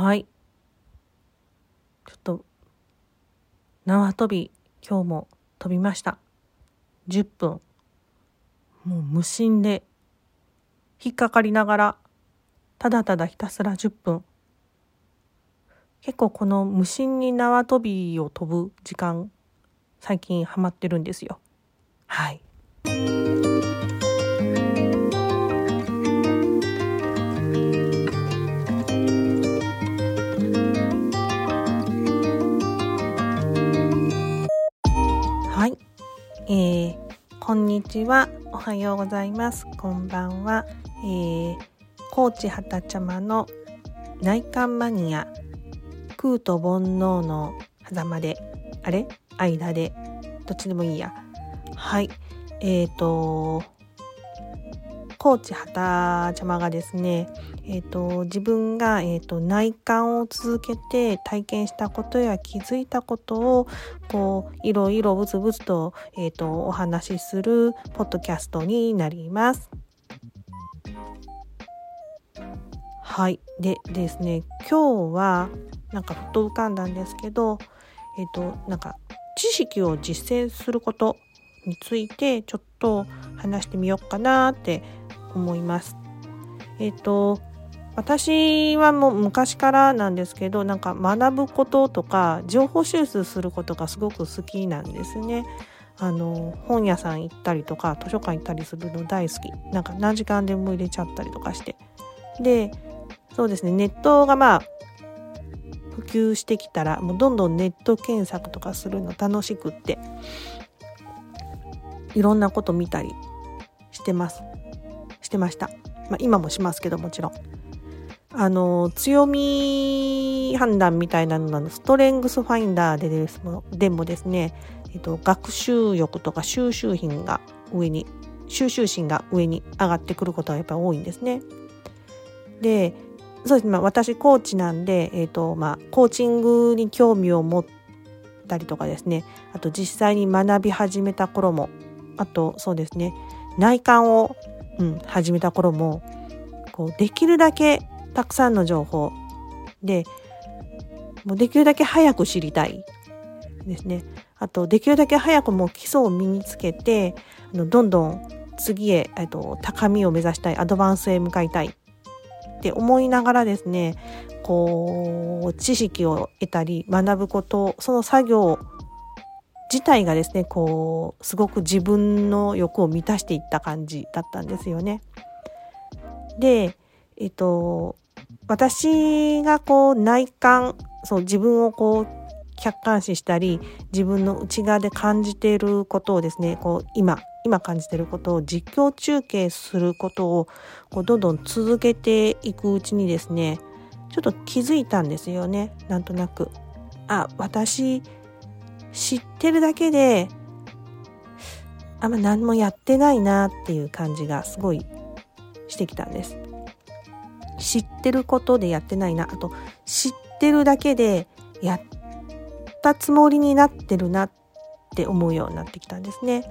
はい。ちょっと、縄跳び、今日も飛びました。10分。もう無心で、引っかかりながら、ただただひたすら10分。結構この無心に縄跳びを飛ぶ時間、最近ハマってるんですよ。はい。えー、こんにちは。おはようございます。こんばんは。えー、高知畑ちゃまの内観マニア、空と煩悩の狭間で、あれ？間で、どっちでもいいや。はい。えっ、ー、と、高知畑ちゃまがですね、えーと、自分が、えーと、内観を続けて体験したことや気づいたことをこういろいろブツブツと,、えーと、お話しするポッドキャストになります。はいでですね今日はなんかふと浮かんだんですけど、えっ、ー、となんか知識を実践することについてちょっと話してみようかなって思います。えっ、ー、と私はもう昔からなんですけどなんか学ぶこととか情報収集することがすごく好きなんですね。あの本屋さん行ったりとか図書館行ったりするの大好き。なんか何時間でも入れちゃったりとかして。でそうですね。ネットがまあ普及してきたらもうどんどんネット検索とかするの楽しくっていろんなこと見たりしてます。してました、まあ、今もしますけどもちろん。あの強み判断みたいなののストレングスファインダーでですでもですね、えっと、学習欲とか収集品が上に収集心が上に上がってくることがやっぱり多いんですね。でそうですね、まあ、私コーチなんで、えっとまあ、コーチングに興味を持ったりとかですね。あと実際に学び始めた頃もあとそうですね。内観を、うん、始めた頃もこうできるだけたくさんの情報でもうできるだけ早く知りたいですねあとできるだけ早くもう基礎を身につけてあのどんどん次へえっと高みを目指したいアドバンスへ向かいたいって思いながらですねこう知識を得たり学ぶことその作業自体がですねこうすごく自分の欲を満たしていった感じだったんですよね。でえっと私がこう内観そう自分をこう客観視したり自分の内側で感じていることをですねこう今今感じていることを実況中継することをこうどんどん続けていくうちにですねちょっと気づいたんですよねなんとなく。あ私知ってるだけであんま何もやってないなっていう感じがすごいしてきたんです。知ってることでやってないなあと知ってるだけでやったつもりになってるなって思うようになってきたんですね。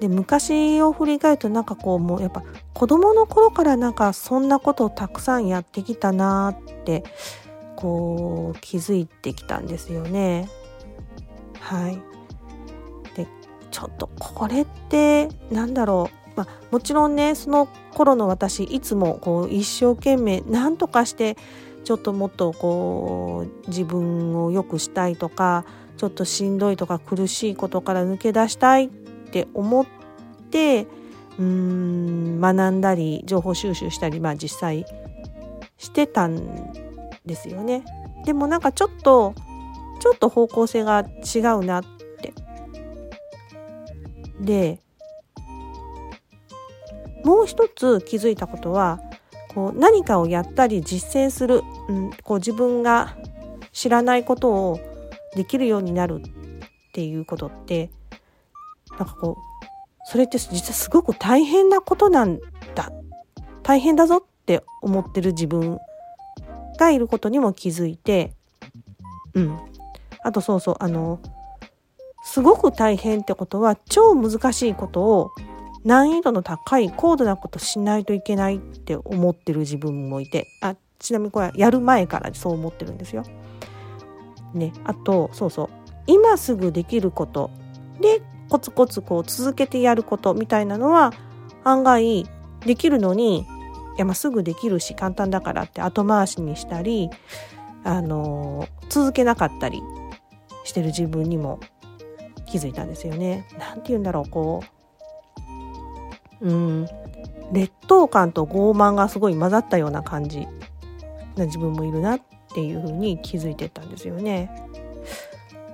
で昔を振り返るとなんかこうもうやっぱ子供の頃からなんかそんなことをたくさんやってきたなってこう気づいてきたんですよね。はい。でちょっとこれってなんだろうまあ、もちろんねその頃の私いつもこう一生懸命何とかしてちょっともっとこう自分を良くしたいとかちょっとしんどいとか苦しいことから抜け出したいって思ってうん学んだり情報収集したりまあ実際してたんですよね。でもなんかちょっとちょっと方向性が違うなって。でもう一つ気づいたことはこう何かをやったり実践する、うん、こう自分が知らないことをできるようになるっていうことってなんかこうそれって実はすごく大変なことなんだ大変だぞって思ってる自分がいることにも気づいてうん。あとそうそうあのすごく大変ってことは超難しいことを難易度の高い高度なことしないといけないって思ってる自分もいてあちなみにこれはやる前からそう思ってるんですよ。ね、あとそうそう今すぐできることでコツコツこう続けてやることみたいなのは案外できるのにいやまあすぐできるし簡単だからって後回しにしたり、あのー、続けなかったりしてる自分にも気づいたんですよね。なんて言うんだろうこううん。劣等感と傲慢がすごい混ざったような感じ。な自分もいるなっていうふうに気づいてたんですよね。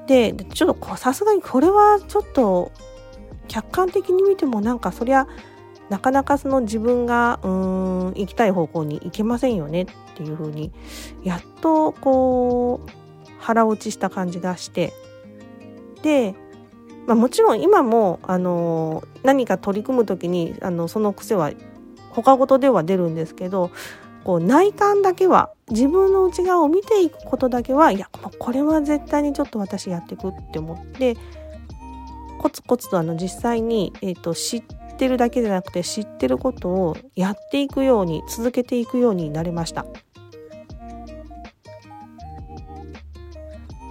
でちょっとさすがにこれはちょっと客観的に見てもなんかそりゃなかなかその自分がうーん行きたい方向に行けませんよねっていうふうにやっとこう腹落ちした感じがして。で、まあ、もちろん今もあの何か取り組む時にあのその癖は他事では出るんですけどこう内観だけは自分の内側を見ていくことだけはいやこれは絶対にちょっと私やっていくって思ってコツコツとあの実際に、えーと、知ってるだけじゃなくて知ってることをやっていくように続けていくようになりました。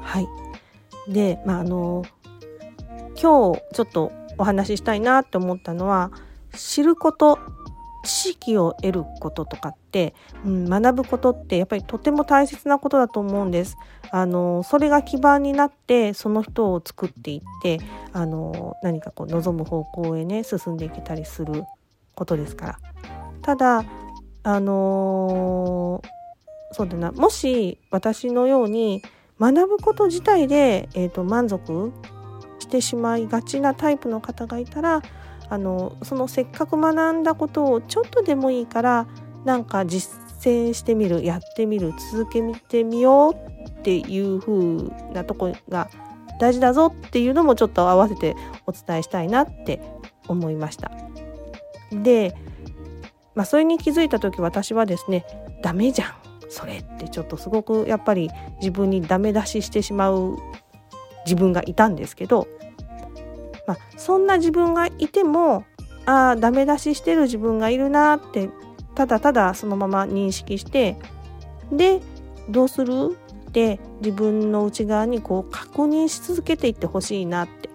はいでまああの今日ちょっとお話ししたいなって思ったのは知ること知識を得ることとかって、うん、学ぶことってやっぱりとても大切なことだと思うんです。あのそれが基盤になってその人を作っていってあの何かこう望む方向へね進んでいけたりすることですから。ただあの、そうだなもし私のように学ぶこと自体で、えーと満足してしまいがちなタイプの方がいたらあのそのせっかく学んだことをちょっとでもいいからなんか実践してみるやってみる続けてみようっていう風なとこが大事だぞっていうのもちょっと合わせてお伝えしたいなって思いました。で、まあ、それに気づいた時私はですねダメじゃんそれってちょっとすごくやっぱり自分にダメ出ししてしまう自分がいたんですけどまあ、そんな自分がいてもああダメ出ししてる自分がいるなってただただそのまま認識してでどうする？って自分の内側にこう確認し続けていってほしいなって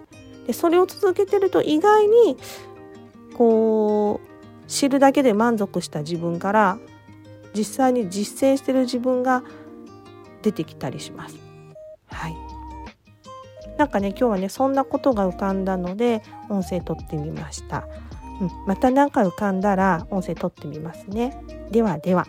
でそれを続けてると意外にこう知るだけで満足した自分から実際に実践してる自分が出てきたりします。なんかね今日はねそんなことが浮かんだので音声撮ってみました、うん、また何か浮かんだら音声撮ってみますね。ではでは。